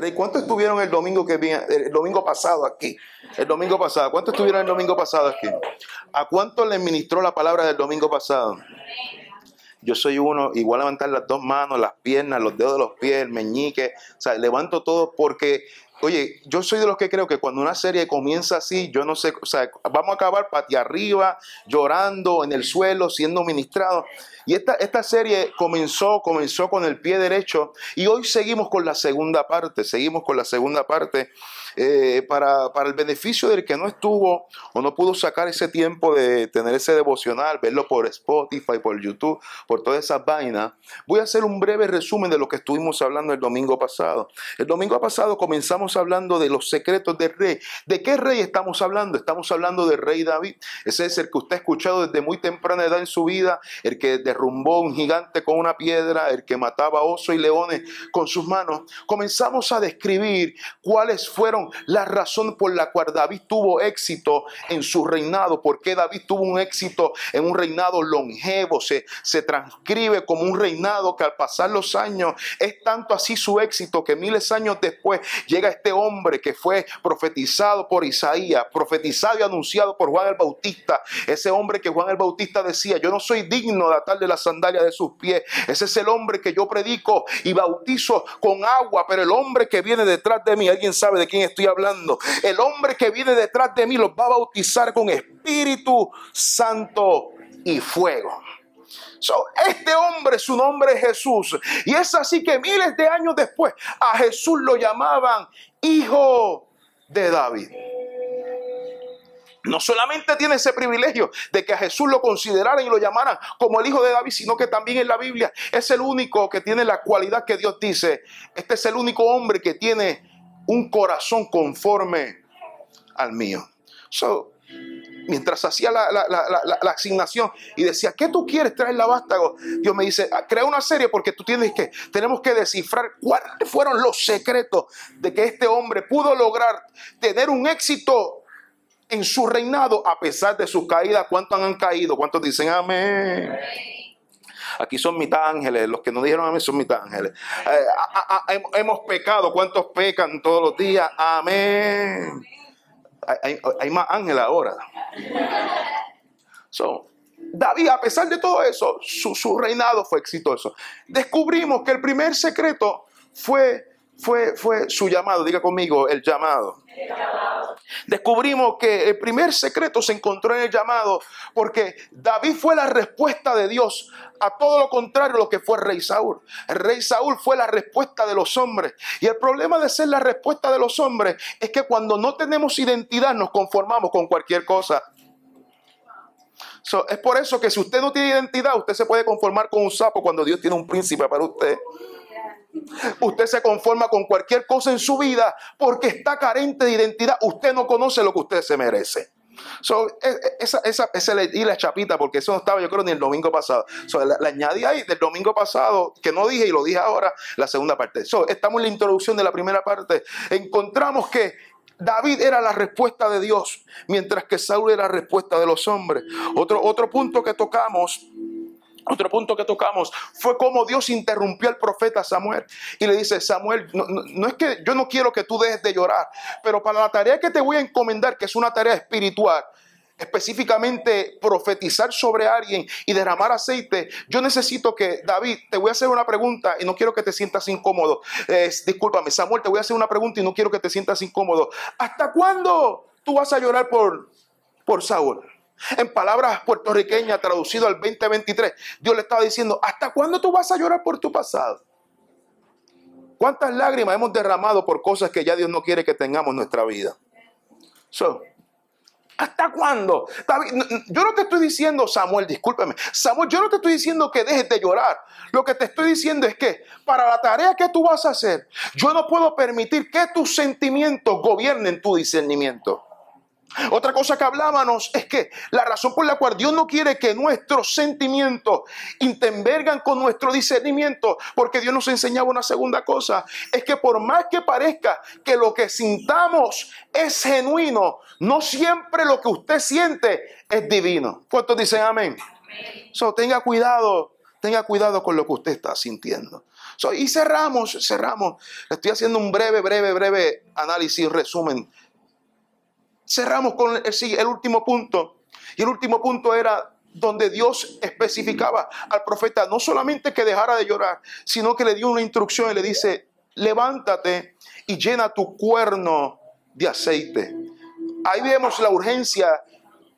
rey. ¿Cuántos estuvieron el domingo que viene, el domingo pasado aquí? El domingo pasado. ¿Cuántos estuvieron el domingo pasado aquí? ¿A cuántos le ministró la palabra del domingo pasado? Yo soy uno, igual levantar las dos manos, las piernas, los dedos de los pies, el meñique, o sea, levanto todo porque Oye, yo soy de los que creo que cuando una serie comienza así, yo no sé, o sea, vamos a acabar pati arriba, llorando en el suelo, siendo ministrados. Y esta, esta serie comenzó, comenzó con el pie derecho y hoy seguimos con la segunda parte, seguimos con la segunda parte eh, para, para, el beneficio del que no estuvo o no pudo sacar ese tiempo de tener ese devocional, verlo por Spotify, por YouTube, por todas esas vainas. Voy a hacer un breve resumen de lo que estuvimos hablando el domingo pasado. El domingo pasado comenzamos hablando de los secretos del rey. ¿De qué rey estamos hablando? Estamos hablando del rey David. Ese es el que usted ha escuchado desde muy temprana edad en su vida, el que derrumbó un gigante con una piedra, el que mataba osos y leones con sus manos. Comenzamos a describir cuáles fueron las razones por la cual David tuvo éxito en su reinado, por qué David tuvo un éxito en un reinado longevo, se, se transcribe como un reinado que al pasar los años es tanto así su éxito que miles años después llega este hombre que fue profetizado por Isaías, profetizado y anunciado por Juan el Bautista, ese hombre que Juan el Bautista decía, yo no soy digno de atarle la sandalia de sus pies, ese es el hombre que yo predico y bautizo con agua, pero el hombre que viene detrás de mí, alguien sabe de quién estoy hablando, el hombre que viene detrás de mí los va a bautizar con Espíritu Santo y fuego. este hombre, su nombre es Jesús. Y es así que miles de años después a Jesús lo llamaban hijo de David. No solamente tiene ese privilegio de que a Jesús lo consideraran y lo llamaran como el hijo de David, sino que también en la Biblia es el único que tiene la cualidad que Dios dice. Este es el único hombre que tiene un corazón conforme al mío. So, mientras hacía la, asignación y decía, ¿qué tú quieres traer la vástago? Dios me dice, ah, crea una serie porque tú tienes que, tenemos que descifrar cuáles fueron los secretos de que este hombre pudo lograr tener un éxito en su reinado a pesar de sus caídas. ¿Cuántos han caído? ¿Cuántos dicen amén? Aquí son mitad ángeles, los que no dijeron amén son mitad ángeles. Eh, hemos pecado, ¿cuántos pecan todos los días? Amén. Hay, más ángeles ahora. David, a pesar de todo eso, su, su reinado fue exitoso. Descubrimos que el primer secreto fue fue, fue su llamado. Diga conmigo, el llamado. Descubrimos que el primer secreto se encontró en el llamado porque David fue la respuesta de Dios a todo lo contrario a lo que fue rey Saúl. El rey Saúl fue la respuesta de los hombres. Y el problema de ser la respuesta de los hombres es que cuando no tenemos identidad nos conformamos con cualquier cosa. es por eso que si usted no tiene identidad, usted se puede conformar con un sapo cuando Dios tiene un príncipe para usted. Usted se conforma con cualquier cosa en su vida porque está carente de identidad. Usted no conoce lo que usted se merece. E, e, esa, esa, esa y la chapita, porque eso no estaba, yo creo, ni el domingo pasado. la, añadí ahí del domingo pasado, que no dije y lo dije ahora, la segunda parte. estamos en la introducción de la primera parte. Encontramos que David era la respuesta de Dios, mientras que Saúl era la respuesta de los hombres. Otro, otro punto que tocamos otro punto que tocamos fue cómo Dios interrumpió al profeta Samuel y le dice, Samuel, no, es que yo no quiero que tú dejes de llorar, pero para la tarea que te voy a encomendar, que es una tarea espiritual, específicamente profetizar sobre alguien y derramar aceite, yo necesito que, David, te voy a hacer una pregunta y no quiero que te sientas incómodo. discúlpame, Samuel, te voy a hacer una pregunta y no quiero que te sientas incómodo. ¿Hasta cuándo tú vas a llorar por, por Saúl? En palabras puertorriqueñas, traducido al 2023, Dios le estaba diciendo, ¿hasta cuándo tú vas a llorar por tu pasado? ¿Cuántas lágrimas hemos derramado por cosas que ya Dios no quiere que tengamos en nuestra vida? ¿Hasta cuándo? yo no te estoy diciendo, Samuel, discúlpeme. Samuel, yo no te estoy diciendo que dejes de llorar. Lo que te estoy diciendo es que para la tarea que tú vas a hacer, yo no puedo permitir que tus sentimientos gobiernen tu discernimiento. Otra cosa que hablábamos es que la razón por la cual Dios no quiere que nuestros sentimientos intervengan con nuestro discernimiento, porque Dios nos enseñaba una segunda cosa, es que por más que parezca que lo que sintamos es genuino, no siempre lo que usted siente es divino. ¿Cuántos dicen amén? So, tenga cuidado tenga cuidado con lo que usted está sintiendo. y cerramos, cerramos. Estoy haciendo un breve, breve, breve análisis, resumen. Cerramos con el, último punto. Y el último punto era donde Dios especificaba al profeta no solamente que dejara de llorar, sino que le dio una instrucción y le dice, levántate y llena tu cuerno de aceite. Ahí vemos la urgencia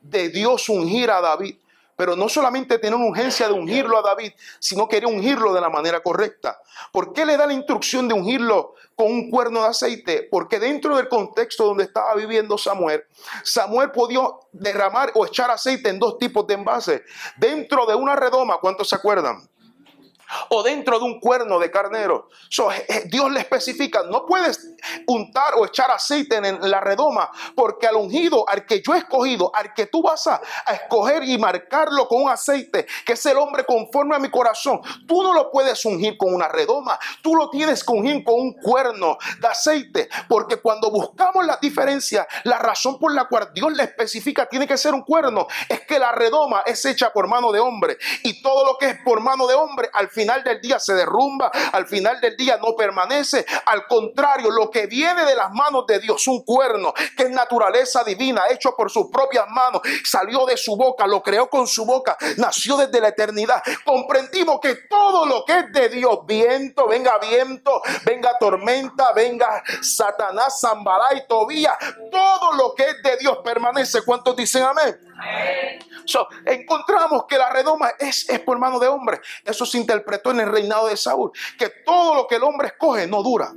de Dios ungir a David. Pero no solamente tiene una urgencia de ungirlo a David, sino quería ungirlo de la manera correcta. ¿Por qué le da la instrucción de ungirlo con un cuerno de aceite? Porque dentro del contexto donde estaba viviendo Samuel, Samuel podía derramar o echar aceite en dos tipos de envases. Dentro de una redoma, ¿cuántos se acuerdan? O dentro de un cuerno de carnero. Eh, eh, Dios le especifica, no puedes untar o echar aceite en la redoma, porque al ungido, al que yo he escogido, al que tú vas a, escoger y marcarlo con un aceite, que es el hombre conforme a mi corazón, tú no lo puedes ungir con una redoma, tú lo tienes que ungir con un cuerno de aceite, porque cuando buscamos la diferencia, la razón por la cual Dios le especifica tiene que ser un cuerno, es que la redoma es hecha por mano de hombre y todo lo que es por mano de hombre al final final del día se derrumba, al final del día no permanece. Al contrario, lo que viene de las manos de Dios, un cuerno que es naturaleza divina, hecho por sus propias manos, salió de su boca, lo creó con su boca, nació desde la eternidad. Comprendimos que todo lo que es de Dios, viento, venga viento, venga tormenta, venga Satanás, Zambará y Tobía, todo lo que es de Dios permanece. ¿Cuántos dicen amén? Encontramos que la redoma es, es por mano de hombre. Eso se interpretó en el reinado de Saúl, que todo lo que el hombre escoge no dura.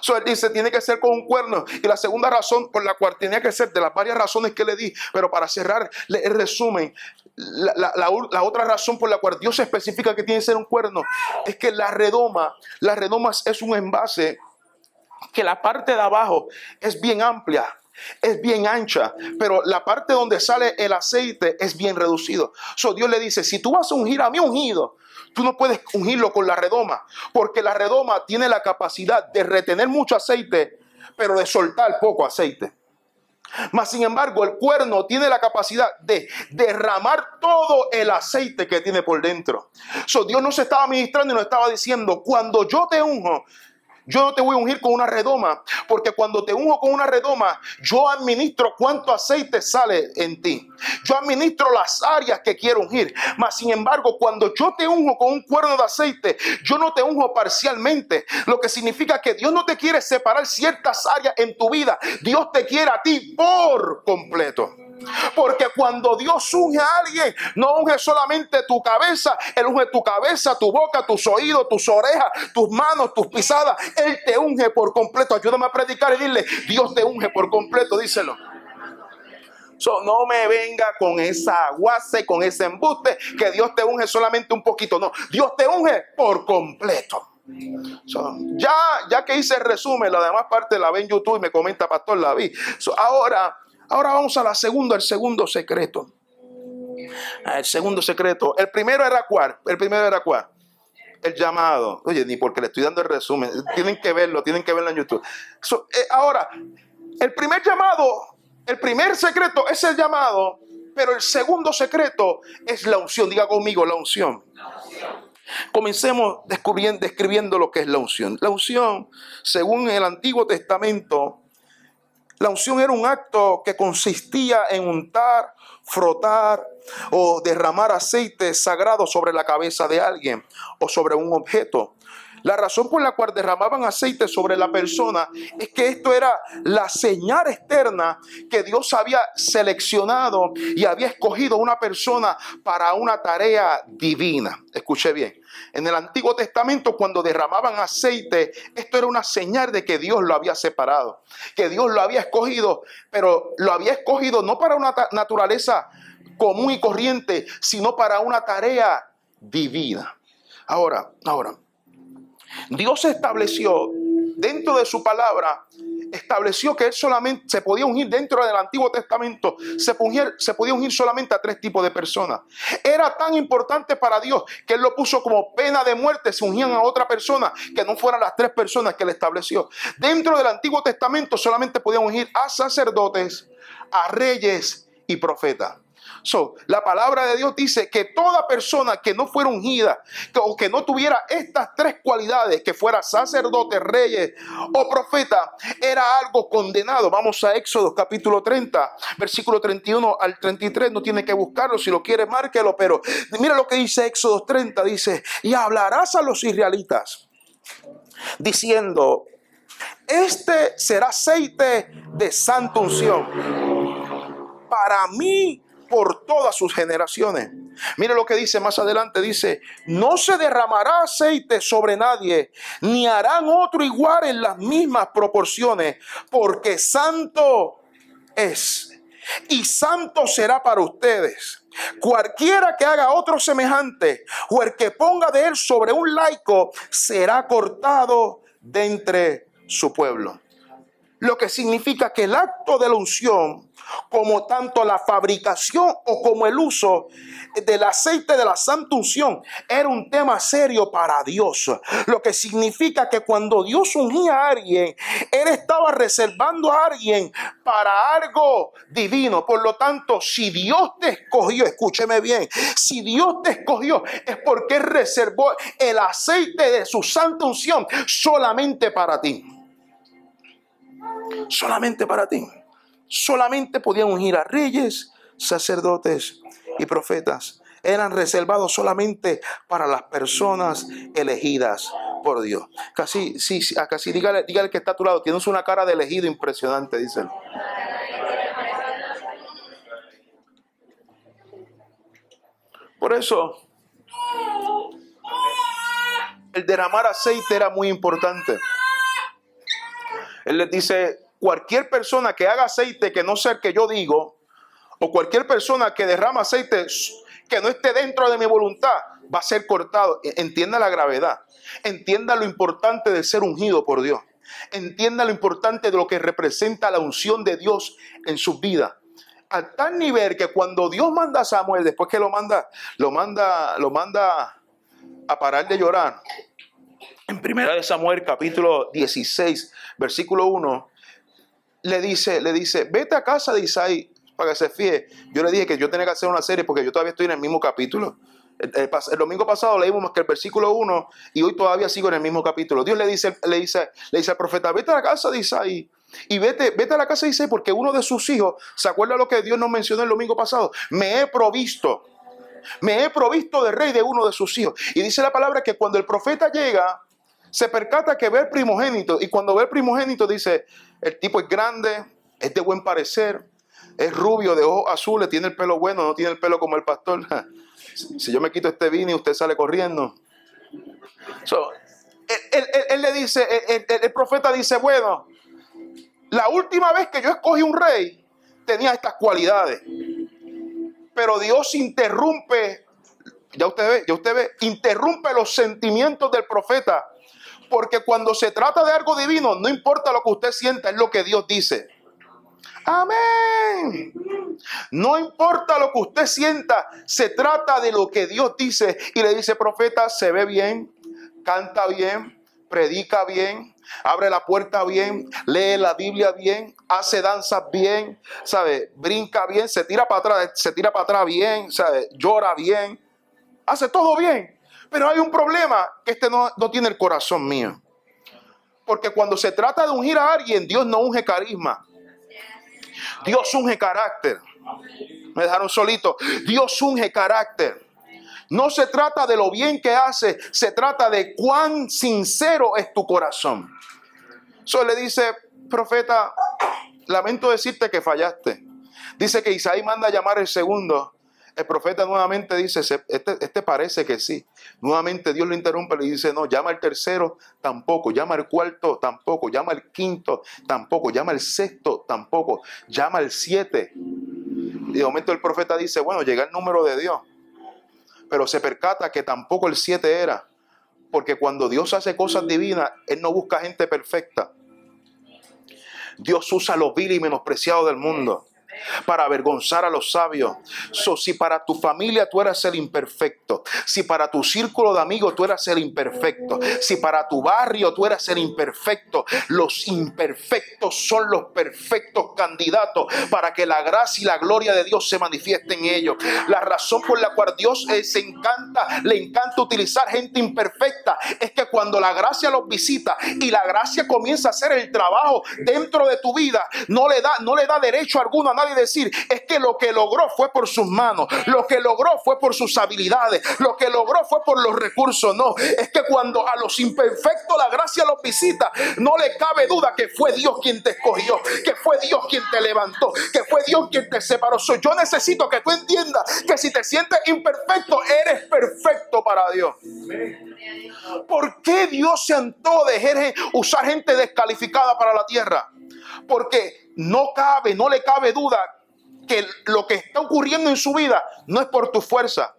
So, él dice, tiene que ser con un cuerno. Y la segunda razón por la cual tenía que ser, de las varias razones que le di, pero para cerrar el resumen, la, la, otra razón por la cual Dios especifica que tiene que ser un cuerno es que la redoma, la redoma es un envase que la parte de abajo es bien amplia, es bien ancha, pero la parte donde sale el aceite es bien reducido. So Dios le dice, si tú vas a ungir a mi ungido, tú no puedes ungirlo con la redoma, porque la redoma tiene la capacidad de retener mucho aceite, pero de soltar poco aceite. Mas, sin embargo, el cuerno tiene la capacidad de derramar todo el aceite que tiene por dentro. So, Dios nos estaba ministrando y nos estaba diciendo, cuando yo te unjo, yo no te voy a ungir con una redoma, porque cuando te unjo con una redoma, yo administro cuánto aceite sale en ti. Yo administro las áreas que quiero ungir. Mas, sin embargo, cuando yo te unjo con un cuerno de aceite, yo no te unjo parcialmente. Lo que significa que Dios no te quiere separar ciertas áreas en tu vida. Dios te quiere a ti por completo. Porque cuando Dios unge a alguien, no unge solamente tu cabeza, Él unge tu cabeza, tu boca, tus oídos, tus orejas, tus manos, tus pisadas. Él te unge por completo. Ayúdame a predicar y dile, Dios te unge por completo, díselo. no me venga con esa guase, con ese embuste, que Dios te unge solamente un poquito. No, Dios te unge por completo. ya, ya que hice el resumen, la demás parte la ve en YouTube y me comenta Pastor la vi. ahora Ahora vamos a la segunda, el segundo secreto. El segundo secreto. El primero era cuál. El primero era cuál. El llamado. Oye, ni porque le estoy dando el resumen. Tienen que verlo, tienen que verlo en YouTube. Eh, ahora, el primer llamado, el primer secreto es el llamado, pero el segundo secreto es la unción. Diga conmigo, la unción. Comencemos descubriendo, describiendo lo que es la unción. La unción, según el Antiguo Testamento, la unción era un acto que consistía en untar, frotar o derramar aceite sagrado sobre la cabeza de alguien o sobre un objeto. La razón por la cual derramaban aceite sobre la persona es que esto era la señal externa que Dios había seleccionado y había escogido una persona para una tarea divina. Escuche bien. En el Antiguo Testamento, cuando derramaban aceite, esto era una señal de que Dios lo había separado, que Dios lo había escogido, pero lo había escogido no para una naturaleza común y corriente, sino para una tarea divina. Ahora, ahora, Dios estableció dentro de su palabra, estableció que él solamente se podía ungir dentro del Antiguo Testamento, se podía, se podía ungir solamente a tres tipos de personas. Era tan importante para Dios que él lo puso como pena de muerte, se ungían a otra persona que no fueran las tres personas que él estableció. Dentro del Antiguo Testamento solamente podían ungir a sacerdotes, a reyes y profetas. So, la palabra de Dios dice que toda persona que no fuera ungida o que no tuviera estas tres cualidades, que fuera sacerdote, reyes o profeta, era algo condenado. Vamos a Éxodo capítulo 30, versículo 31 al 33. No tiene que buscarlo, si lo quiere, márquelo. Pero mira lo que dice Éxodo 30: dice, y hablarás a los israelitas diciendo, este será aceite de santa unción para mí por todas sus generaciones. Mire lo que dice más adelante, dice, no se derramará aceite sobre nadie, ni harán otro igual en las mismas proporciones, porque santo es. Y santo será para ustedes. Cualquiera que haga otro semejante o el que ponga de él sobre un laico será cortado de entre su pueblo. Lo que significa que el acto de la unción como tanto la fabricación o como el uso del aceite de la santa unción era un tema serio para Dios. Lo que significa que cuando Dios ungía a alguien, Él estaba reservando a alguien para algo divino. Por lo tanto, si Dios te escogió, escúcheme bien, si Dios te escogió es porque reservó el aceite de su santa unción solamente para ti. Solamente para ti solamente podían ungir a reyes, sacerdotes y profetas. Eran reservados solamente para las personas elegidas por Dios. Casi, sí, casi dígale, dígale que está a tu lado. Tienes una cara de elegido impresionante, dicen. Por eso, el derramar aceite era muy importante. Él les dice, cualquier persona que haga aceite que no sea el que yo digo, o cualquier persona que derrama aceite que no esté dentro de mi voluntad, va a ser cortado. E, entienda la gravedad. Entienda lo importante de ser ungido por Dios. Entienda lo importante de lo que representa la unción de Dios en su vida. A tal nivel que cuando Dios manda a Samuel, después que lo manda, lo manda, lo manda a parar de llorar. En primera de Samuel capítulo 16, versículo 1, le dice, le dice, vete a casa de Isaí para que se fíe. Yo le dije que yo tenía que hacer una serie porque yo todavía estoy en el mismo capítulo. El, domingo pasado leímos que el versículo 1 y hoy todavía sigo en el mismo capítulo. Dios le dice, le dice, le dice al profeta, vete a la casa de Isaí. Y vete, vete a la casa de Isaí porque uno de sus hijos, ¿se acuerda lo que Dios nos mencionó el domingo pasado? Me he provisto. Me he provisto de rey de uno de sus hijos. Y dice la palabra que cuando el profeta llega, se percata que ve el primogénito. Y cuando ve el primogénito dice, el tipo es grande, es de buen parecer, es rubio, de ojos azules, tiene el pelo bueno, no tiene el pelo como el pastor. si yo me quito este vino y usted sale corriendo. él, le dice, el, profeta dice, bueno, la última vez que yo escogí un rey tenía estas cualidades. Pero Dios interrumpe, ya usted ve, ya usted ve, interrumpe los sentimientos del profeta porque cuando se trata de algo divino, no importa lo que usted sienta, es lo que Dios dice. Amén. No importa lo que usted sienta, se trata de lo que Dios dice. Y le dice, profeta, se ve bien, canta bien, predica bien, abre la puerta bien, lee la Biblia bien, hace danzas bien, sabe, brinca bien, se tira para atrás, se tira para atrás bien, sabe, llora bien, hace todo bien. Pero hay un problema, que este no, tiene el corazón mío. Porque cuando se trata de ungir a alguien, Dios no unge carisma. Dios unge carácter. Me dejaron solito. Dios unge carácter. No se trata de lo bien que hace, se trata de cuán sincero es tu corazón. Eso le dice, profeta, lamento decirte que fallaste. Dice que Isaí manda a llamar el segundo el profeta nuevamente dice, este, este, parece que sí. Nuevamente Dios lo interrumpe y le dice, no, llama al tercero, tampoco, llama al cuarto, tampoco, llama al quinto, tampoco, llama al sexto, tampoco, llama al siete. Y de momento el profeta dice, bueno, llega el número de Dios. Pero se percata que tampoco el siete era. Porque cuando Dios hace cosas divinas, Él no busca gente perfecta. Dios usa los vil y menospreciados del mundo. Para avergonzar a los sabios. So, si para tu familia tú eras el imperfecto, si para tu círculo de amigos tú eras el imperfecto, si para tu barrio tú eras el imperfecto, los imperfectos son los perfectos candidatos para que la gracia y la gloria de Dios se manifieste en ellos. La razón por la cual Dios encanta, le encanta utilizar gente imperfecta, es que cuando la gracia los visita y la gracia comienza a hacer el trabajo dentro de tu vida, no le da, no le da derecho alguno a nadie decir, es que lo que logró fue por sus manos, lo que logró fue por sus habilidades, lo que logró fue por los recursos. No, es que cuando a los imperfectos la gracia los visita, no le cabe duda que fue Dios quien te escogió, que fue Dios quien te levantó, que fue Dios quien te separó. yo necesito que tú entiendas que si te sientes imperfecto, eres perfecto para Dios. ¿Por qué Dios se antó de usar gente descalificada para la tierra? Porque no cabe, no le cabe duda que lo que está ocurriendo en su vida no es por tu fuerza.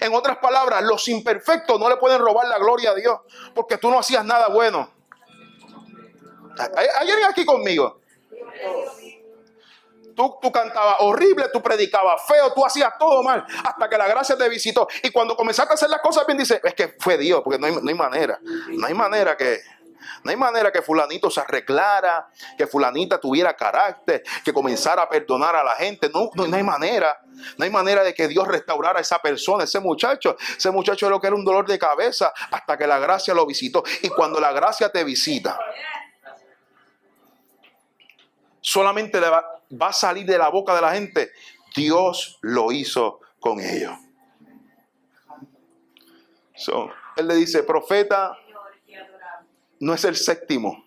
En otras palabras, los imperfectos no le pueden robar la gloria a Dios porque tú no hacías nada bueno. ¿Hay, alguien aquí conmigo? Tú, tú, cantabas horrible, tú predicabas feo, tú hacías todo mal, hasta que la gracia te visitó. Y cuando comenzaste a hacer las cosas bien, dice, es que fue Dios, porque no hay, no hay manera. No hay manera que, no hay manera que fulanito se arreglara, que fulanita tuviera carácter, que comenzara a perdonar a la gente. No, no, hay manera. No hay manera de que Dios restaurara a esa persona, ese muchacho. Ese muchacho era lo que era un dolor de cabeza hasta que la gracia lo visitó. Y cuando la gracia te visita, solamente va a salir de la boca de la gente. Dios lo hizo con ellos. él le dice, profeta, no es el séptimo.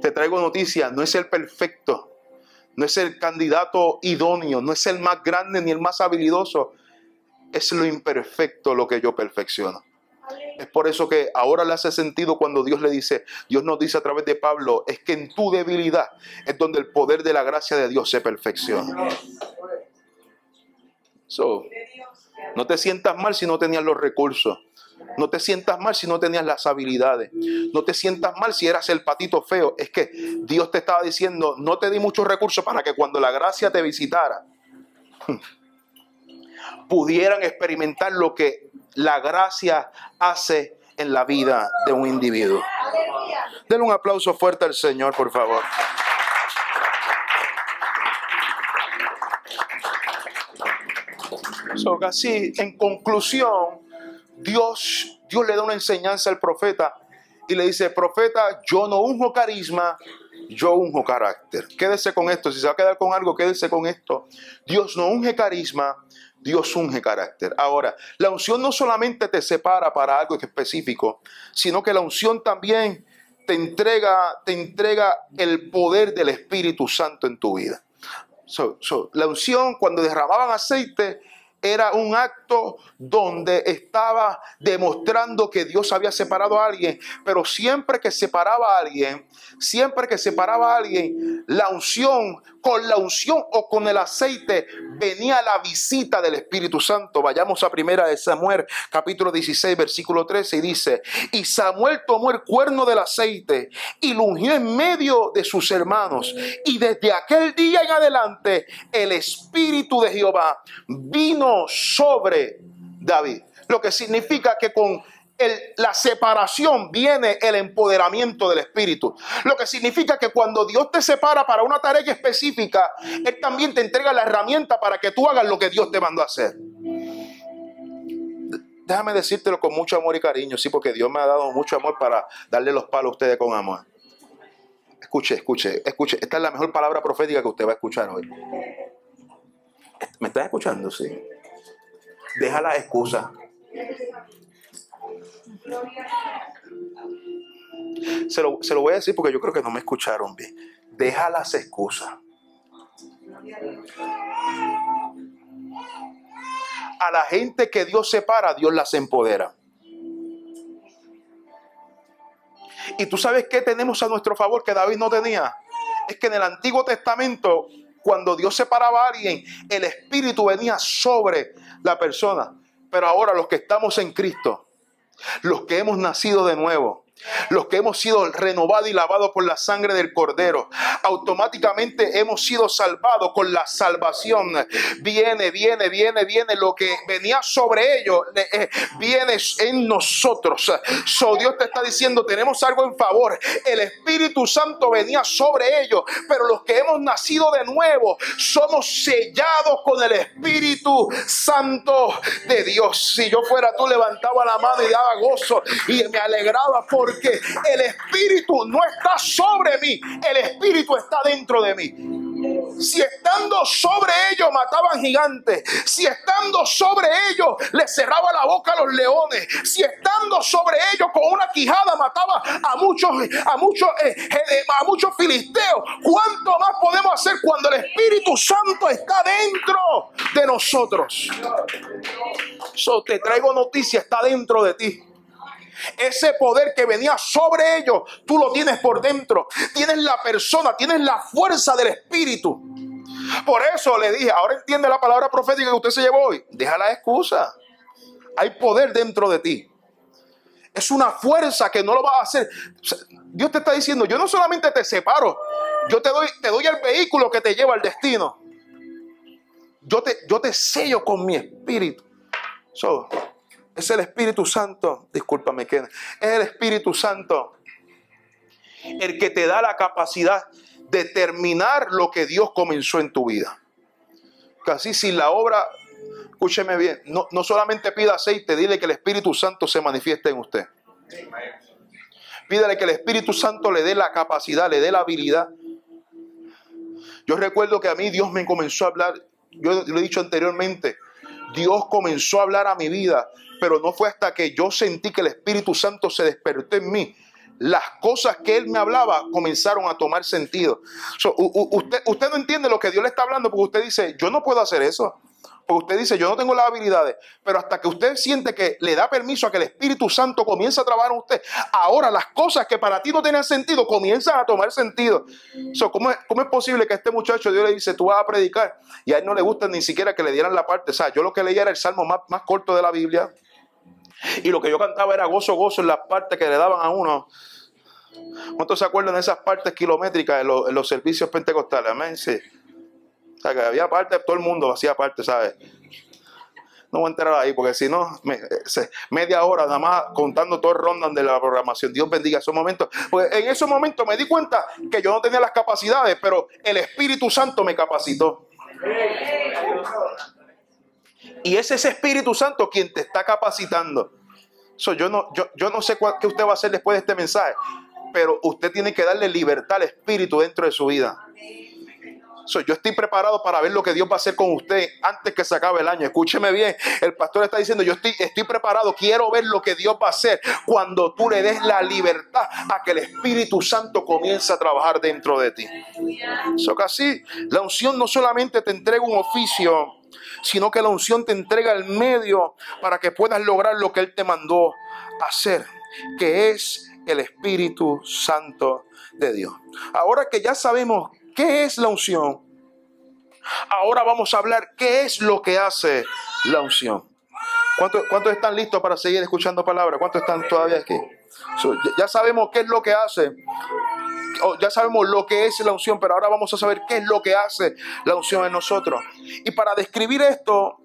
Te traigo noticia, no es el perfecto, no es el candidato idóneo, no es el más grande ni el más habilidoso. Es lo imperfecto lo que yo perfecciono. Es por eso que ahora le hace sentido cuando Dios le dice, Dios nos dice a través de Pablo, es que en tu debilidad es donde el poder de la gracia de Dios se perfecciona. no te sientas mal si no tenías los recursos. No te sientas mal si no tenías las habilidades. No te sientas mal si eras el patito feo. Es que Dios te estaba diciendo, no te di muchos recursos para que cuando la gracia te visitara, pudieran experimentar lo que la gracia hace en la vida de un individuo. Denle un aplauso fuerte al Señor, por favor. So, así, en conclusión, Dios, Dios le da una enseñanza al profeta y le dice, profeta, yo no unjo carisma, yo unjo carácter. Quédese con esto, si se va a quedar con algo, quédese con esto. Dios no unge carisma, Dios unge carácter. Ahora, la unción no solamente te separa para algo específico, sino que la unción también te entrega, te entrega el poder del Espíritu Santo en tu vida. la unción, cuando derramaban aceite, era un acto donde estaba demostrando que Dios había separado a alguien, pero siempre que separaba a alguien, siempre que separaba a alguien, la unción, con la unción o con el aceite, venía la visita del Espíritu Santo. Vayamos a primera de Samuel, capítulo 16, versículo 13, y dice, y Samuel tomó el cuerno del aceite y lo ungió en medio de sus hermanos, y desde aquel día en adelante el Espíritu de Jehová vino sobre David. Lo que significa que con la separación viene el empoderamiento del Espíritu. Lo que significa que cuando Dios te separa para una tarea específica, Él también te entrega la herramienta para que tú hagas lo que Dios te mandó a hacer. Déjame decírtelo con mucho amor y cariño, sí, porque Dios me ha dado mucho amor para darle los palos a ustedes con amor. Escuche, escuche, escuche. Esta es la mejor palabra profética que usted va a escuchar hoy. ¿Me estás escuchando? Sí. Deja la excusa. Se lo, se lo voy a decir porque yo creo que no me escucharon bien. Deja las excusas. A la gente que Dios separa, Dios las empodera. Y tú sabes qué tenemos a nuestro favor que David no tenía. Es que en el Antiguo Testamento cuando Dios separaba a alguien, el Espíritu venía sobre la persona. Pero ahora los que estamos en Cristo, los que hemos nacido de nuevo, los que hemos sido renovados y lavados por la sangre del Cordero, automáticamente hemos sido salvados con la salvación. Viene, viene, viene, viene lo que venía sobre ellos, eh, viene en nosotros. So Dios te está diciendo, tenemos algo en favor. El Espíritu Santo venía sobre ellos, pero los que hemos nacido de nuevo somos sellados con el Espíritu Santo de Dios. Si yo fuera tú, levantaba la mano y daba gozo y me alegraba por porque el Espíritu no está sobre mí, el Espíritu está dentro de mí. Si estando sobre ellos mataban gigantes, si estando sobre ellos les cerraba la boca a los leones, si estando sobre ellos con una quijada mataba a muchos, a muchos, eh, eh, a muchos filisteos, ¿cuánto más podemos hacer cuando el Espíritu Santo está dentro de nosotros? So, te traigo noticia, está dentro de ti. Ese poder que venía sobre ellos, tú lo tienes por dentro. Tienes la persona, tienes la fuerza del Espíritu. Por eso le dije, ahora entiende la palabra profética que usted se llevó hoy. Deja la excusa. Hay poder dentro de ti. Es una fuerza que no lo va a hacer. Dios te está diciendo, yo no solamente te separo, yo te doy, te doy el vehículo que te lleva al destino. Yo te, yo te sello con mi espíritu. So, es el Espíritu Santo, discúlpame, que es el Espíritu Santo el que te da la capacidad de terminar lo que Dios comenzó en tu vida. Casi sin la obra, escúcheme bien, no, no solamente pida aceite, dile que el Espíritu Santo se manifieste en usted. Pídale que el Espíritu Santo le dé la capacidad, le dé la habilidad. Yo recuerdo que a mí Dios me comenzó a hablar, yo lo he dicho anteriormente, Dios comenzó a hablar a mi vida pero no fue hasta que yo sentí que el Espíritu Santo se despertó en mí. Las cosas que él me hablaba comenzaron a tomar sentido. usted, usted no entiende lo que Dios le está hablando porque usted dice, yo no puedo hacer eso. Porque usted dice, yo no tengo las habilidades, pero hasta que usted siente que le da permiso a que el Espíritu Santo comience a trabajar en usted, ahora las cosas que para ti no tenían sentido comienzan a tomar sentido. ¿cómo, es, ¿Cómo es posible que este muchacho Dios le dice, tú vas a predicar? Y a él no le gusta ni siquiera que le dieran la parte. O sea, yo lo que leía era el salmo más, más corto de la Biblia. Y lo que yo cantaba era gozo, gozo en las partes que le daban a uno. ¿Cuántos se acuerdan de esas partes kilométricas en los, servicios pentecostales? Amén. Sí. O sea, que había parte, todo el mundo hacía parte, ¿sabes? No voy a entrar ahí porque si no, media hora nada más contando todo el rondan de la programación. Dios bendiga esos momentos. Porque en esos momentos me di cuenta que yo no tenía las capacidades, pero el Espíritu Santo me capacitó. Y es ese Espíritu Santo quien te está capacitando. yo, no, yo, yo no sé qué usted va a hacer después de este mensaje, pero usted tiene que darle libertad al Espíritu dentro de su vida. yo estoy preparado para ver lo que Dios va a hacer con usted antes que se acabe el año. Escúcheme bien, el pastor está diciendo, yo estoy, estoy preparado, quiero ver lo que Dios va a hacer cuando tú le des la libertad a que el Espíritu Santo comience a trabajar dentro de ti. So, así, la unción no solamente te entrega un oficio, sino que la unción te entrega el medio para que puedas lograr lo que Él te mandó hacer, que es el Espíritu Santo de Dios. Ahora que ya sabemos qué es la unción, ahora vamos a hablar qué es lo que hace la unción. ¿Cuántos, están listos para seguir escuchando palabras? ¿Cuántos están todavía aquí? ya sabemos qué es lo que hace ya sabemos lo que es la unción, pero ahora vamos a saber qué es lo que hace la unción en nosotros. Y para describir esto,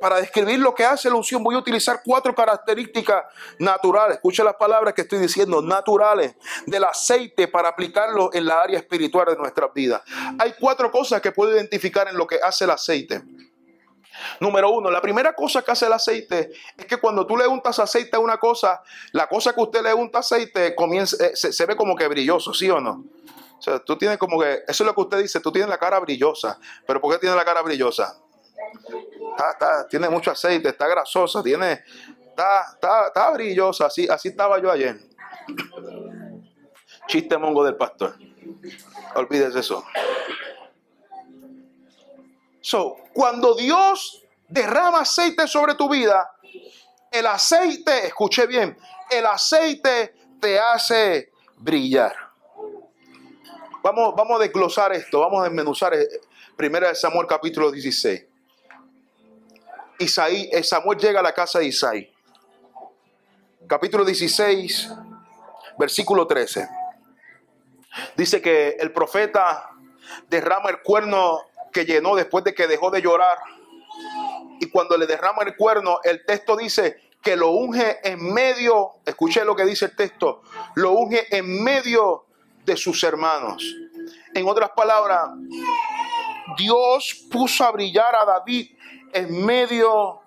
para describir lo que hace la unción, voy a utilizar cuatro características naturales. Escucha las palabras que estoy diciendo, naturales del aceite para aplicarlo en la área espiritual de nuestra vida. Hay cuatro cosas que puedo identificar en lo que hace el aceite. Número uno, la primera cosa que hace el aceite es que cuando tú le untas aceite a una cosa, la cosa que usted le unta aceite comienza, eh, se, ve como que brilloso, ¿sí o no? O sea, tú tienes como que, eso es lo que usted dice, tú tienes la cara brillosa. ¿Pero por qué tiene la cara brillosa? tiene mucho aceite, está grasosa, tiene, está, está, brillosa, así, así estaba yo ayer. Chiste mongo del pastor. Olvídese eso. So, cuando Dios derrama aceite sobre tu vida, el aceite, escuche bien, el aceite te hace brillar. Vamos, vamos a desglosar esto, vamos a desmenuzar eh, primera Samuel capítulo 16. Isaí, eh, Samuel llega a la casa de Isaí. Capítulo 16, versículo 13. Dice que el profeta derrama el cuerno que llenó después de que dejó de llorar. Y cuando le derrama el cuerno, el texto dice que lo unge en medio, escuché lo que dice el texto, lo unge en medio de sus hermanos. En otras palabras, Dios puso a brillar a David en medio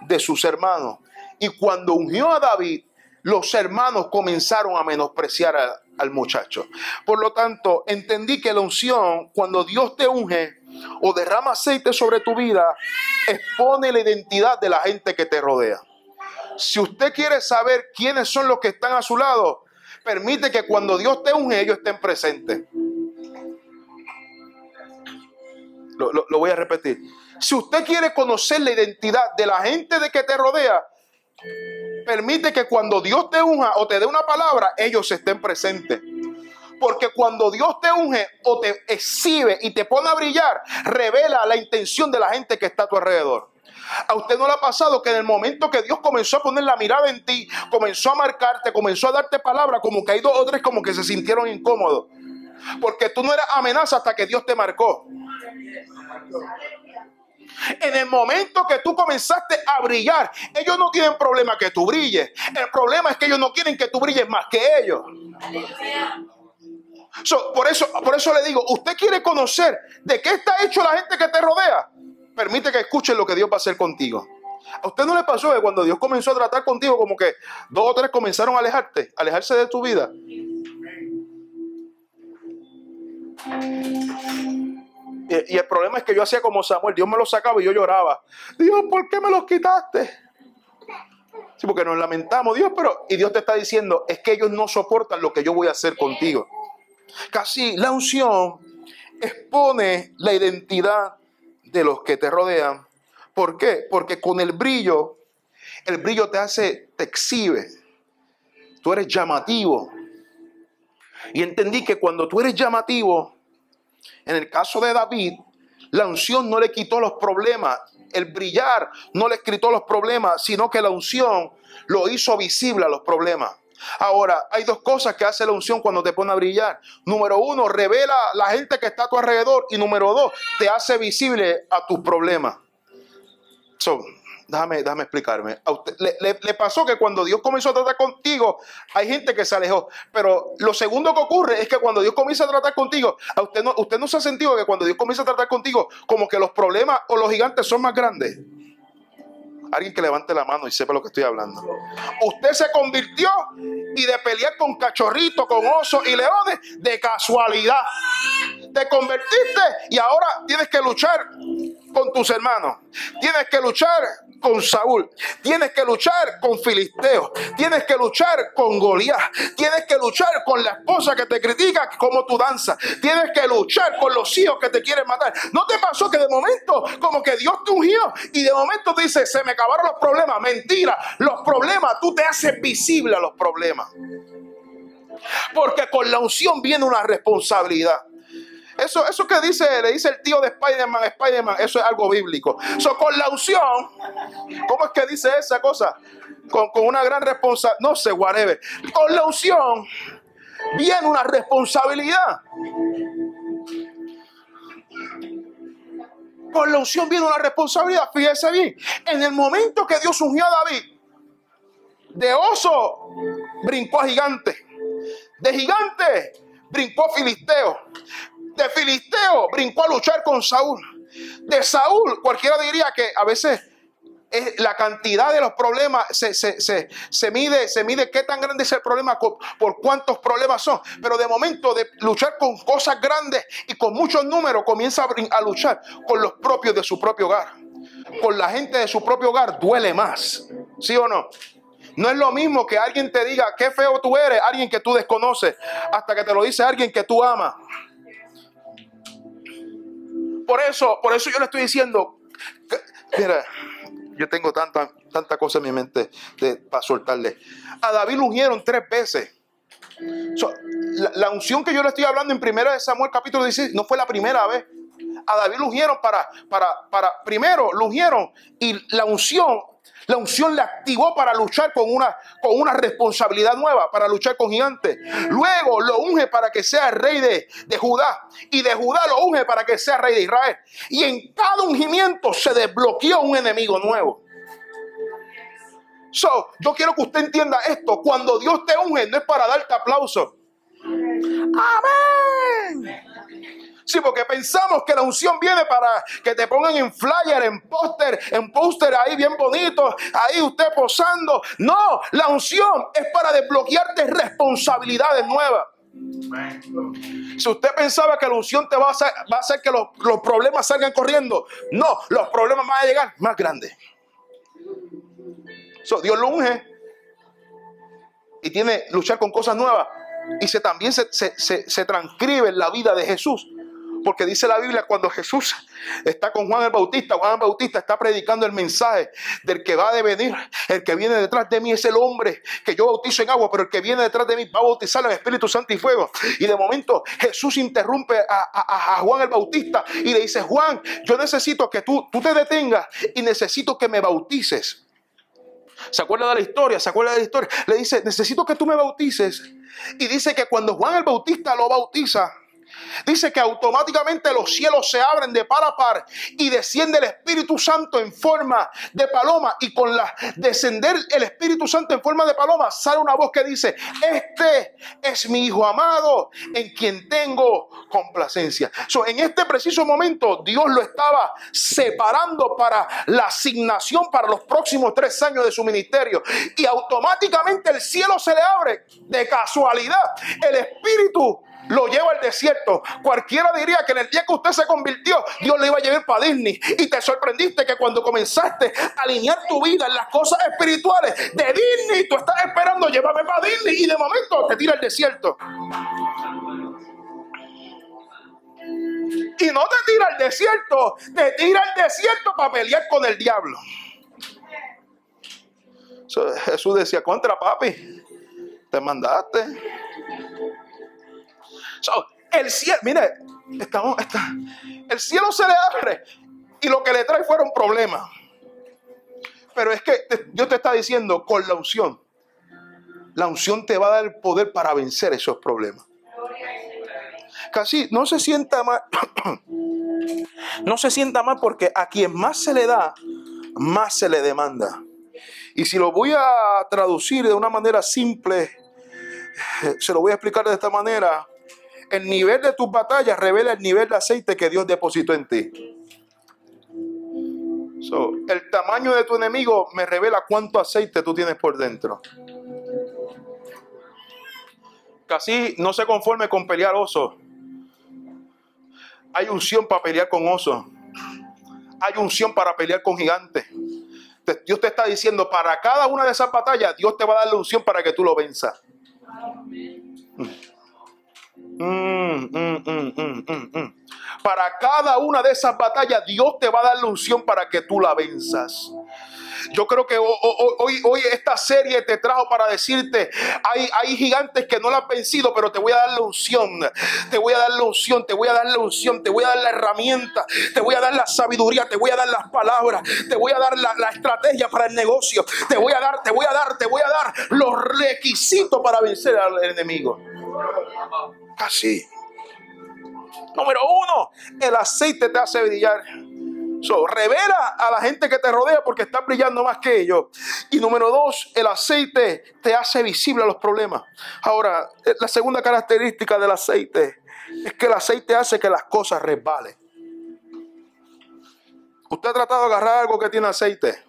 de sus hermanos. Y cuando ungió a David, los hermanos comenzaron a menospreciar al muchacho. Por lo tanto, entendí que la unción, cuando Dios te unge o derrama aceite sobre tu vida, expone la identidad de la gente que te rodea. Si usted quiere saber quiénes son los que están a su lado, permite que cuando Dios te unge, ellos estén presentes. Lo, lo, voy a repetir. Si usted quiere conocer la identidad de la gente de que te rodea, permite que cuando Dios te unja o te dé una palabra, ellos estén presentes. Porque cuando Dios te unge o te exhibe y te pone a brillar, revela la intención de la gente que está a tu alrededor. A usted no le ha pasado que en el momento que Dios comenzó a poner la mirada en ti, comenzó a marcarte, comenzó a darte palabra, como que hay dos o tres como que se sintieron incómodos. Porque tú no eras amenaza hasta que Dios te marcó. En el momento que tú comenzaste a brillar, ellos no tienen problema que tú brilles. El problema es que ellos no quieren que tú brilles más que ellos. Por, eso, por eso le digo, usted quiere conocer de qué está hecho la gente que te rodea. Permite que escuchen lo que Dios va a hacer contigo. ¿A usted no le pasó que cuando Dios comenzó a tratar contigo como que dos o tres comenzaron a alejarte, alejarse de tu vida? Y, el problema es que yo hacía como Samuel, Dios me los sacaba y yo lloraba. Dios, ¿por qué me los quitaste? Sí, porque nos lamentamos, Dios, pero y Dios te está diciendo, es que ellos no soportan lo que yo voy a hacer contigo. Casi la unción expone la identidad de los que te rodean. ¿Por qué? Porque con el brillo, el brillo te hace, te exhibe. Tú eres llamativo. Y entendí que cuando tú eres llamativo, en el caso de David, la unción no le quitó los problemas, el brillar no le quitó los problemas, sino que la unción lo hizo visible a los problemas. Ahora, hay dos cosas que hace la unción cuando te pone a brillar. Número uno, revela la gente que está a tu alrededor. Y número dos, te hace visible a tus problemas. So, déjame, déjame explicarme. le, pasó que cuando Dios comenzó a tratar contigo, hay gente que se alejó. Pero lo segundo que ocurre es que cuando Dios comienza a tratar contigo, a usted no, usted no se ha sentido que cuando Dios comienza a tratar contigo, como que los problemas o los gigantes son más grandes. Alguien que levante la mano y sepa lo que estoy hablando. Usted se convirtió y de pelear con cachorritos, con osos y leones, de casualidad. Te convertiste y ahora tienes que luchar con tus hermanos. Tienes que luchar con Saúl. Tienes que luchar con Filisteo. Tienes que luchar con Goliat. Tienes que luchar con la esposa que te critica como tu danza. Tienes que luchar con los hijos que te quieren matar. ¿No te pasó que de momento como que Dios te ungió y de momento dice, se me acabaron los problemas? Mentira. Los problemas, tú te haces visible a los problemas. Porque con la unción viene una responsabilidad. Eso, eso que dice, le dice el tío de Spider-Man, Spider-Man, eso es algo bíblico. So, con la unción, ¿cómo es que dice esa cosa? Con, una gran responsabilidad, no sé, whatever. Con la unción viene una responsabilidad. Con la unción viene una responsabilidad. Fíjese bien, en el momento que Dios ungió a David, de oso brincó a gigante. De gigante brincó filisteo de Filisteo brincó a luchar con Saúl. De Saúl, cualquiera diría que a veces es la cantidad de los problemas se, se, mide, se mide qué tan grande es el problema, por cuántos problemas son. Pero de momento de luchar con cosas grandes y con muchos números, comienza a, a luchar con los propios de su propio hogar. Con la gente de su propio hogar duele más. ¿Sí o no? No es lo mismo que alguien te diga qué feo tú eres, alguien que tú desconoces, hasta que te lo dice alguien que tú amas por eso, por eso yo le estoy diciendo, mira, yo tengo tanta, tanta cosa en mi mente para soltarle. A David lo ungieron tres veces. la, unción que yo le estoy hablando en primera de Samuel capítulo 16 no fue la primera vez. A David lo ungieron para, para, para, primero lo ungieron y la unción La unción le activó para luchar con una, con una responsabilidad nueva, para luchar con gigantes. Luego lo unge para que sea rey de, de Judá. Y de Judá lo unge para que sea rey de Israel. Y en cada ungimiento se desbloqueó un enemigo nuevo. So, yo quiero que usted entienda esto. Cuando Dios te unge, no es para darte aplauso. Amén. Sí, porque pensamos que la unción viene para que te pongan en flyer, en póster, en póster ahí bien bonito, ahí usted posando. No, la unción es para desbloquearte responsabilidades nuevas. Si usted pensaba que la unción te va a hacer, va a hacer que los, los problemas salgan corriendo, no, los problemas van a llegar más grandes. Dios lo unge y tiene luchar con cosas nuevas. Y se, también se, se, se transcribe en la vida de Jesús. Porque dice la Biblia cuando Jesús está con Juan el Bautista, Juan el Bautista está predicando el mensaje del que va a venir, el que viene detrás de mí es el hombre que yo bautizo en agua, pero el que viene detrás de mí va a bautizar en Espíritu Santo y fuego. Y de momento Jesús interrumpe a, Juan el Bautista y le dice, Juan, yo necesito que tú, tú te detengas y necesito que me bautices. ¿Se acuerda de la historia? ¿Se acuerda de la historia? Le dice, necesito que tú me bautices. Y dice que cuando Juan el Bautista lo bautiza, Dice que automáticamente los cielos se abren de par a par y desciende el Espíritu Santo en forma de paloma y con la descender el Espíritu Santo en forma de paloma sale una voz que dice, este es mi Hijo amado en quien tengo complacencia. en este preciso momento Dios lo estaba separando para la asignación para los próximos tres años de su ministerio y automáticamente el cielo se le abre de casualidad. El Espíritu lo lleva al desierto. Cualquiera diría que en el día que usted se convirtió, Dios le iba a llevar para Disney. Y te sorprendiste que cuando comenzaste a alinear tu vida en las cosas espirituales de Disney, tú estás esperando llévame para Disney y de momento te tira al desierto. Y no te tira al desierto, te tira al desierto para pelear con el diablo. Jesús decía, contra papi, te mandaste el cielo, mire, estamos, está, el cielo se le abre y lo que le trae fueron problemas. Pero es que Dios te está diciendo con la unción, la unción te va a dar el poder para vencer esos problemas. Casi no se sienta mal, no se sienta mal porque a quien más se le da, más se le demanda. Y si lo voy a traducir de una manera simple, se lo voy a explicar de esta manera el nivel de tus batallas revela el nivel de aceite que Dios depositó en ti. el tamaño de tu enemigo me revela cuánto aceite tú tienes por dentro. Casi no se conforme con pelear osos. Hay unción para pelear con osos. Hay unción para pelear con gigantes. Dios te está diciendo, para cada una de esas batallas, Dios te va a dar la unción para que tú lo venzas. Mm, mm, mm, para cada una de esas batallas, Dios te va a dar la unción para que tú la venzas. Yo creo que hoy, esta serie te trajo para decirte, hay, hay gigantes que no la han vencido, pero te voy a dar la unción, te voy a dar la unción, te voy a dar la unción, te voy a dar la herramienta, te voy a dar la sabiduría, te voy a dar las palabras, te voy a dar la, la estrategia para el negocio, te voy a dar, te voy a dar, te voy a dar los requisitos para vencer al enemigo. Casi. Número uno, el aceite te hace brillar. So, revela a la gente que te rodea porque está brillando más que ellos. Y número dos, el aceite te hace visible a los problemas. Ahora, eh, la segunda característica del aceite es que el aceite hace que las cosas resbalen. ¿Usted ha tratado de agarrar algo que tiene aceite?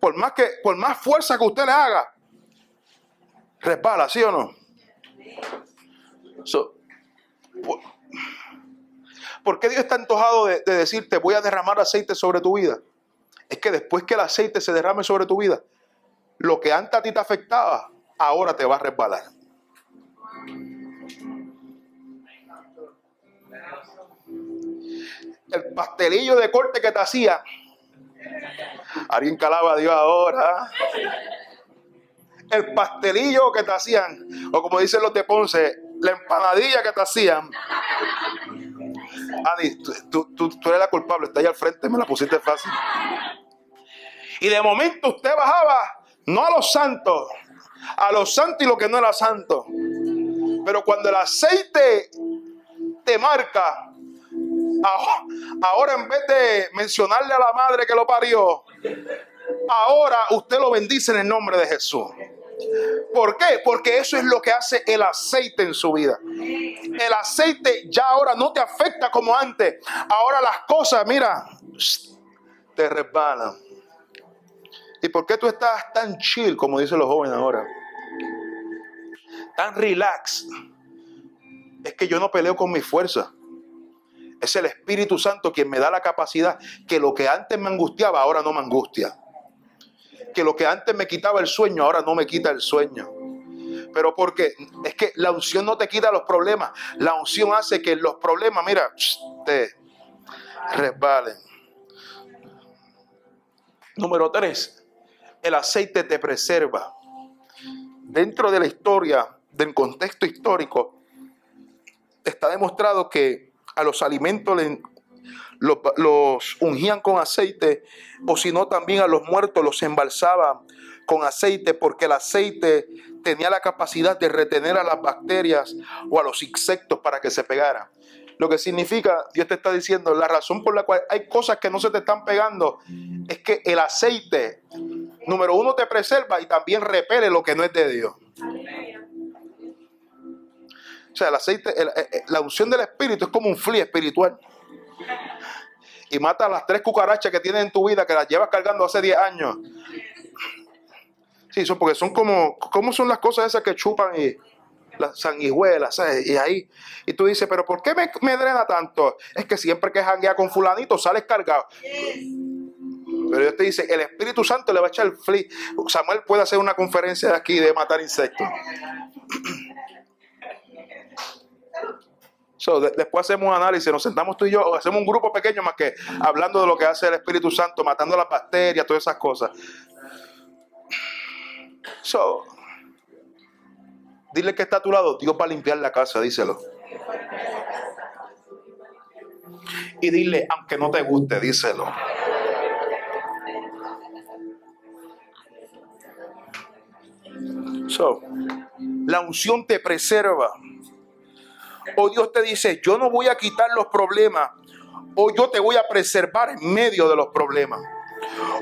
Por más, que, por más fuerza que usted le haga, resbala, ¿sí o no? por, qué Dios está antojado de, de decirte voy a derramar aceite sobre tu vida? Es que después que el aceite se derrame sobre tu vida, lo que antes a ti te afectaba, ahora te va a resbalar. El pastelillo de corte que te hacía. Alguien calaba a Dios ahora el pastelillo que te hacían, o como dicen los de Ponce, la empanadilla que te hacían. Ani, tú, tú, tú eres la culpable, está ahí al frente, me la pusiste fácil. Y de momento usted bajaba, no a los santos, a los santos y lo que no era santo. Pero cuando el aceite te marca, ahora en vez de mencionarle a la madre que lo parió, ahora usted lo bendice en el nombre de Jesús. ¿Por qué? Porque eso es lo que hace el aceite en su vida. El aceite ya ahora no te afecta como antes. Ahora las cosas, mira, te resbalan. ¿Y por qué tú estás tan chill, como dicen los jóvenes ahora? Tan relax. Es que yo no peleo con mi fuerza. Es el Espíritu Santo quien me da la capacidad que lo que antes me angustiaba, ahora no me angustia que lo que antes me quitaba el sueño, ahora no me quita el sueño. Pero porque es que la unción no te quita los problemas. La unción hace que los problemas, mira, te resbalen. Número tres, el aceite te preserva. Dentro de la historia, del contexto histórico, está demostrado que a los alimentos los, ungían con aceite o si no también a los muertos los embalsaban con aceite porque el aceite tenía la capacidad de retener a las bacterias o a los insectos para que se pegaran. Lo que significa, Dios te está diciendo, la razón por la cual hay cosas que no se te están pegando es que el aceite, número uno, te preserva y también repele lo que no es de Dios. O sea, el aceite, la unción del Espíritu es como un fli espiritual y mata las tres cucarachas que tienes en tu vida, que las llevas cargando hace 10 años. Sí, son porque son como, ¿cómo son las cosas esas que chupan y las sanguijuelas. Y ahí, y tú dices, pero ¿por qué me, drena tanto? Es que siempre que janguea con fulanito sales cargado. Pero Dios te dice, el Espíritu Santo le va a echar el fli. Samuel puede hacer una conferencia de aquí de matar insectos. Después hacemos un análisis, nos sentamos tú y yo, o hacemos un grupo pequeño más que hablando de lo que hace el Espíritu Santo, matando las bacterias, todas esas cosas. So, dile que está a tu lado, Dios va a limpiar la casa, díselo. Y dile, aunque no te guste, díselo. So, la unción te preserva. O Dios te dice, yo no voy a quitar los problemas, o yo te voy a preservar en medio de los problemas.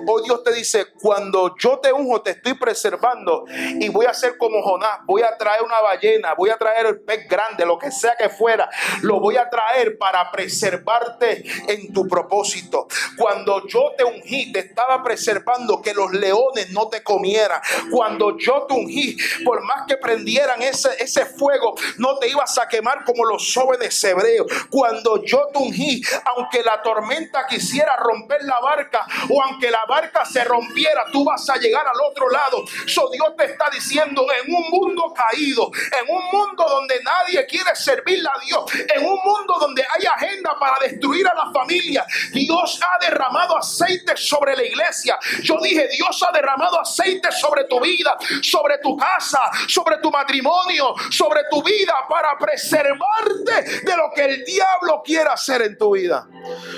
Hoy Dios te dice, cuando yo te unjo, te estoy preservando y voy a hacer como Jonás, voy a traer una ballena, voy a traer el pez grande, lo que sea que fuera, lo voy a traer para preservarte en tu propósito. Cuando yo te ungí, te estaba preservando que los leones no te comieran. Cuando yo te ungí, por más que prendieran ese, ese fuego, no te ibas a quemar como los jóvenes hebreos. Cuando yo te ungí, aunque la tormenta quisiera romper la barca o aunque la barca se rompiera, tú vas a llegar al otro lado. So Dios te está diciendo en un mundo caído, en un mundo donde nadie quiere servirle a Dios, en un mundo donde hay agenda para destruir a la familia, Dios ha derramado aceite sobre la iglesia. Yo dije, Dios ha derramado aceite sobre tu vida, sobre tu casa, sobre tu matrimonio, sobre tu vida para preservarte de lo que el diablo quiera hacer en tu vida.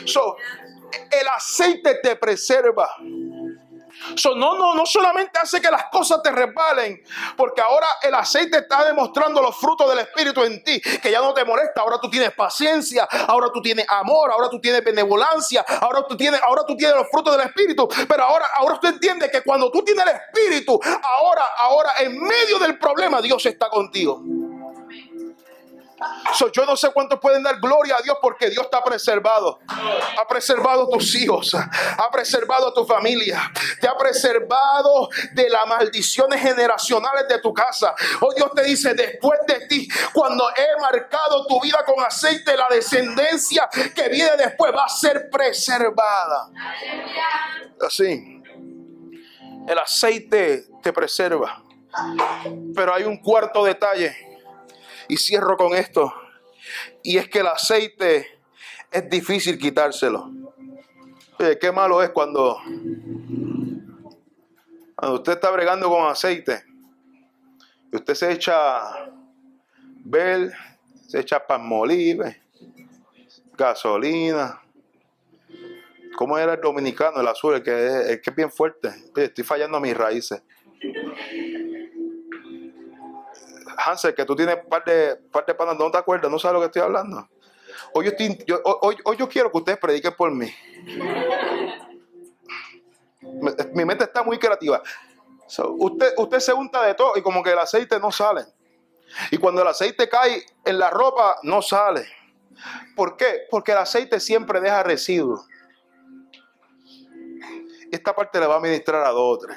So, el aceite te preserva. no, no, no solamente hace que las cosas te resbalen, porque ahora el aceite está demostrando los frutos del Espíritu en ti, que ya no te molesta, ahora tú tienes paciencia, ahora tú tienes amor, ahora tú tienes benevolencia, ahora tú tienes, ahora tú tienes los frutos del Espíritu, pero ahora, ahora usted entiende que cuando tú tienes el Espíritu, ahora, ahora en medio del problema Dios está contigo yo no sé cuántos pueden dar gloria a Dios porque Dios está preservado. Ha preservado a tus hijos, ha preservado a tu familia, te ha preservado de las maldiciones generacionales de tu casa. Hoy Dios te dice, después de ti, cuando he marcado tu vida con aceite, la descendencia que viene después va a ser preservada. Así, el aceite te preserva. Pero hay un cuarto detalle y cierro con esto. Y es que el aceite es difícil quitárselo. qué malo es cuando, cuando usted está bregando con aceite y usted se echa bel, se echa palmolive, gasolina. ¿Cómo era el dominicano, el azul, el que que es bien fuerte? Estoy fallando a mis raíces. Hansel, que tú tienes un par de, par de panas, ¿no te acuerdas? ¿No sabes lo que estoy hablando? Hoy yo, quiero que ustedes prediquen por mí. Mi mente está muy creativa. Usted, usted se unta de todo y como que el aceite no sale. Y cuando el aceite cae en la ropa, no sale. ¿Por qué? Porque el aceite siempre deja residuos. Esta parte le va a ministrar a dos o.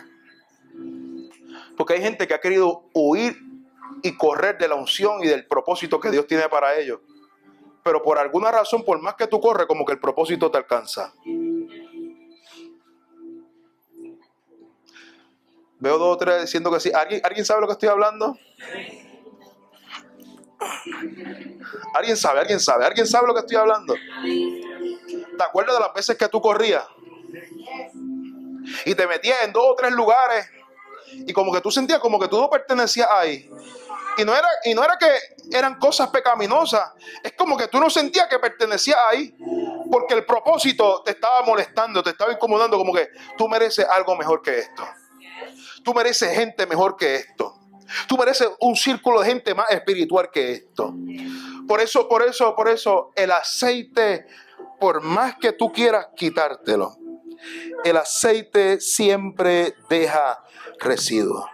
Porque hay gente que ha querido huir y correr de la unción y del propósito que Dios tiene para ellos. Pero por alguna razón, por más que tú corres, como que el propósito te alcanza. Veo dos o tres diciendo que sí. ¿Alguien, ¿alguien sabe lo que estoy hablando? ¿Alguien sabe? ¿Alguien sabe? ¿Alguien sabe lo que estoy hablando? ¿Te acuerdas de las veces que tú corrías? Y te metías en dos o tres lugares y como que tú sentías como que tú no pertenecías ahí. Y no era, y no era que eran cosas pecaminosas, es como que tú no sentías que pertenecías ahí, porque el propósito te estaba molestando, te estaba incomodando, como que tú mereces algo mejor que esto. Tú mereces gente mejor que esto. Tú mereces un círculo de gente más espiritual que esto. Por eso, por eso, por eso, el aceite, por más que tú quieras quitártelo, el aceite siempre deja residuos.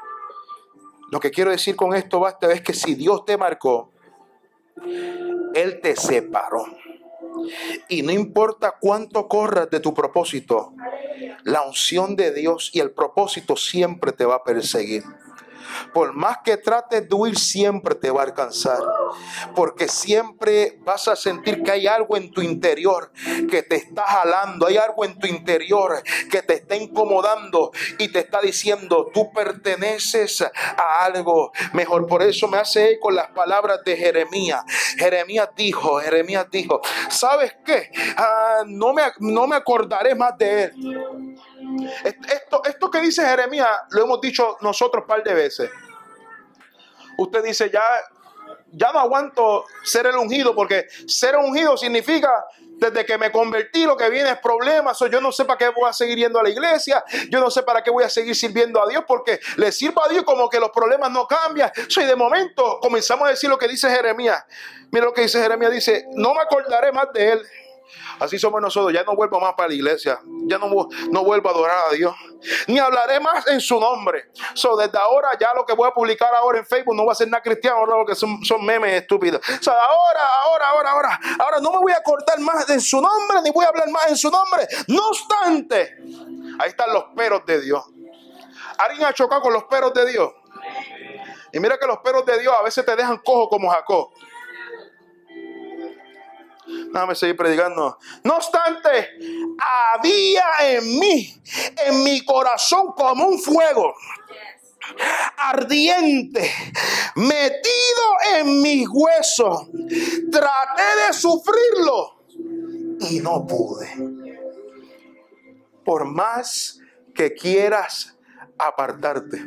Lo que quiero decir con esto, basta, es que si Dios te marcó, Él te separó. Y no importa cuánto corras de tu propósito, la unción de Dios y el propósito siempre te va a perseguir. Por más que trates de huir, siempre te va a alcanzar. Porque siempre vas a sentir que hay algo en tu interior que te está jalando. Hay algo en tu interior que te está incomodando y te está diciendo, tú perteneces a algo mejor. Por eso me hace eco las palabras de Jeremías. Jeremías dijo, Jeremías dijo, ¿sabes qué? Ah, no, me, no me acordaré más de él. Esto, esto que dice Jeremías lo hemos dicho nosotros un par de veces. Usted dice, ya, ya no aguanto ser el ungido, porque ser ungido significa desde que me convertí lo que viene es problemas. o yo no sé para qué voy a seguir yendo a la iglesia. Yo no sé para qué voy a seguir sirviendo a Dios, porque le sirvo a Dios como que los problemas no cambian. So, y de momento comenzamos a decir lo que dice Jeremías. Mira lo que dice Jeremías, dice, no me acordaré más de él. Así somos nosotros. Ya no vuelvo más para la iglesia. Ya no, no vuelvo a adorar a Dios. Ni hablaré más en su nombre. So, desde ahora, ya lo que voy a publicar ahora en Facebook no va a ser nada cristiano, ahora porque son, son memes estúpidos. O sea, ahora, ahora, ahora, ahora. Ahora no me voy a cortar más en su nombre, ni voy a hablar más en su nombre. No obstante, ahí están los peros de Dios. ¿Alguien ha chocado con los peros de Dios? Y mira que los peros de Dios a veces te dejan cojo como Jacob. Déjame seguir predicando. No obstante, había en mí, en mi corazón, como un fuego ardiente, metido en mis huesos. Traté de sufrirlo y no pude. Por más que quieras apartarte,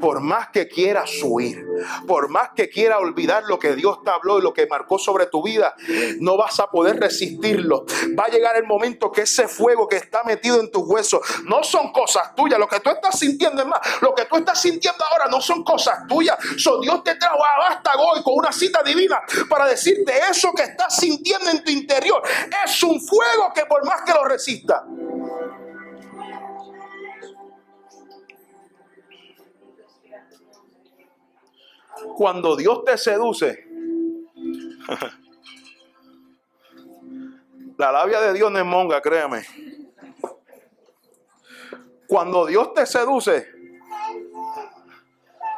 por más que quieras huir, por más que quieras olvidar lo que Dios te habló y lo que marcó sobre tu vida, no vas a poder resistirlo. Va a llegar el momento que ese fuego que está metido en tus huesos no son cosas tuyas. Lo que tú estás sintiendo es más, lo que tú estás sintiendo ahora no son cosas tuyas. So, Dios te trajo a hoy con una cita divina para decirte eso que estás sintiendo en tu interior es un fuego que por más que lo resista, cuando Dios te seduce, la labia de Dios no es monga, créame. Cuando Dios te seduce,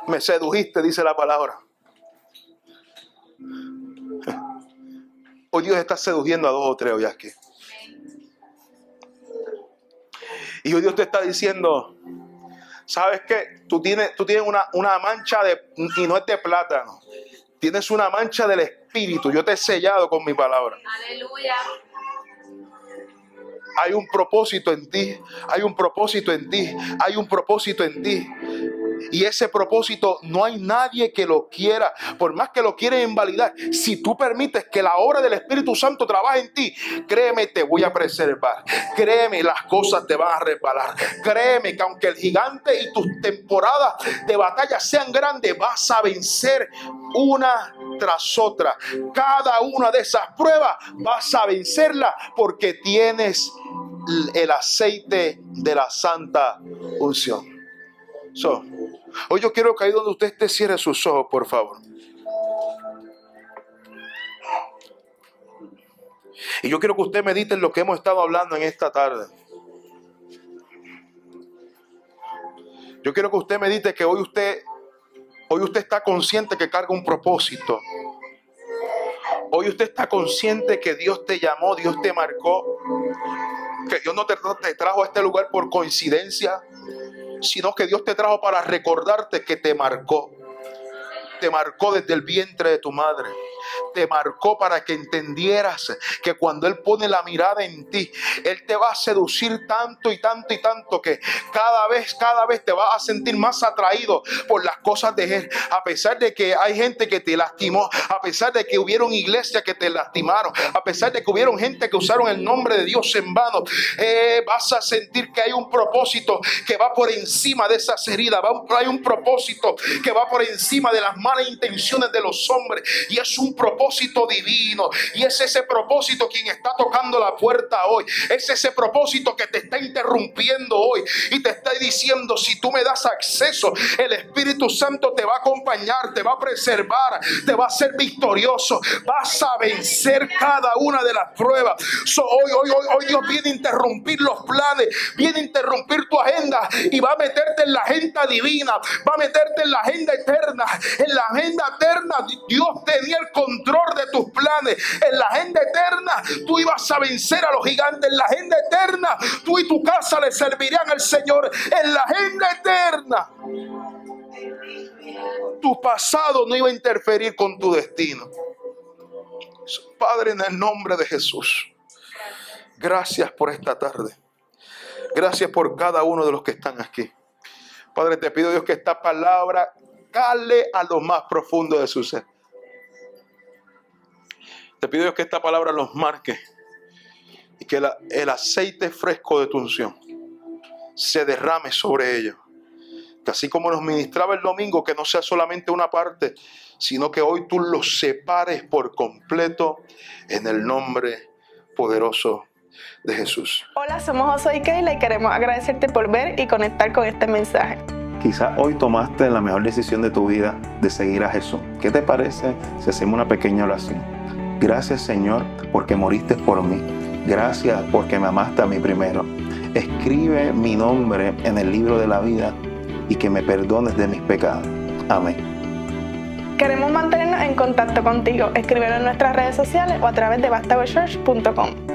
me sedujiste, dice la palabra. Hoy Dios está seduciendo a dos o tres hoy aquí. Y hoy Dios te está diciendo, ¿sabes qué? Tú tienes, tú tienes una, una mancha de, y no es de plátano. Tienes una mancha del espíritu. Yo te he sellado con mi palabra. Aleluya. Hay un propósito en ti. Hay un propósito en ti. Hay un propósito en ti. Y ese propósito no hay nadie que lo quiera, por más que lo quiera invalidar. Si tú permites que la obra del Espíritu Santo trabaje en ti, créeme, te voy a preservar. Créeme, las cosas te van a resbalar. Créeme que aunque el gigante y tus temporadas de batalla sean grandes, vas a vencer una tras otra. Cada una de esas pruebas vas a vencerla porque tienes el aceite de la santa unción. Hoy yo quiero que ahí donde usted esté cierre sus ojos, por favor. Y yo quiero que usted medite en lo que hemos estado hablando en esta tarde. Yo quiero que usted medite que hoy usted, hoy usted está consciente que carga un propósito. Hoy usted está consciente que Dios te llamó, Dios te marcó, que Dios no te, te, trajo a este lugar por coincidencia, sino que Dios te trajo para recordarte que te marcó. Te marcó desde el vientre de tu madre te marcó para que entendieras que cuando Él pone la mirada en ti, Él te va a seducir tanto y tanto y tanto que cada vez, cada vez te vas a sentir más atraído por las cosas de Él. A pesar de que hay gente que te lastimó, a pesar de que hubieron iglesias que te lastimaron, a pesar de que hubieron gente que usaron el nombre de Dios en vano, eh, vas a sentir que hay un propósito que va por encima de esas heridas, hay un propósito que va por encima de las malas intenciones de los hombres y es un propósito divino. Y es ese propósito quien está tocando la puerta hoy. Es ese propósito que te está interrumpiendo hoy y te está diciendo, si tú me das acceso, el Espíritu Santo te va a acompañar, te va a preservar, te va a ser victorioso. Vas a vencer cada una de las pruebas. hoy, hoy, hoy, hoy Dios viene a interrumpir los planes, viene a interrumpir tu agenda y va a meterte en la agenda divina, va a meterte en la agenda eterna. Agenda eterna Dios tenía el control de tus planes. En la agenda eterna tú ibas a vencer a los gigantes. En la agenda eterna tú y tu casa le servirían al Señor. En la agenda eterna tu pasado no iba a interferir con tu destino. Padre, en el nombre de Jesús, gracias por esta tarde. Gracias por cada uno de los que están aquí. Padre, te pido Dios que esta palabra a lo más profundo de su ser. Te pido que esta palabra los marque y que el aceite fresco de tu unción se derrame sobre ellos. Que así como nos ministraba el domingo, que no sea solamente una parte, sino que hoy tú los separes por completo en el nombre poderoso de Jesús. Hola, somos José y y queremos agradecerte por ver y conectar con este mensaje. Quizás hoy tomaste la mejor decisión de tu vida de seguir a Jesús. ¿Qué te parece si hacemos una pequeña oración? Gracias Señor porque moriste por mí. Gracias porque me amaste a mí primero. Escribe mi nombre en el libro de la vida y que me perdones de mis pecados. Amén. Queremos mantenernos en contacto contigo. Escríbelo en nuestras redes sociales o a través de bastagochurch.com.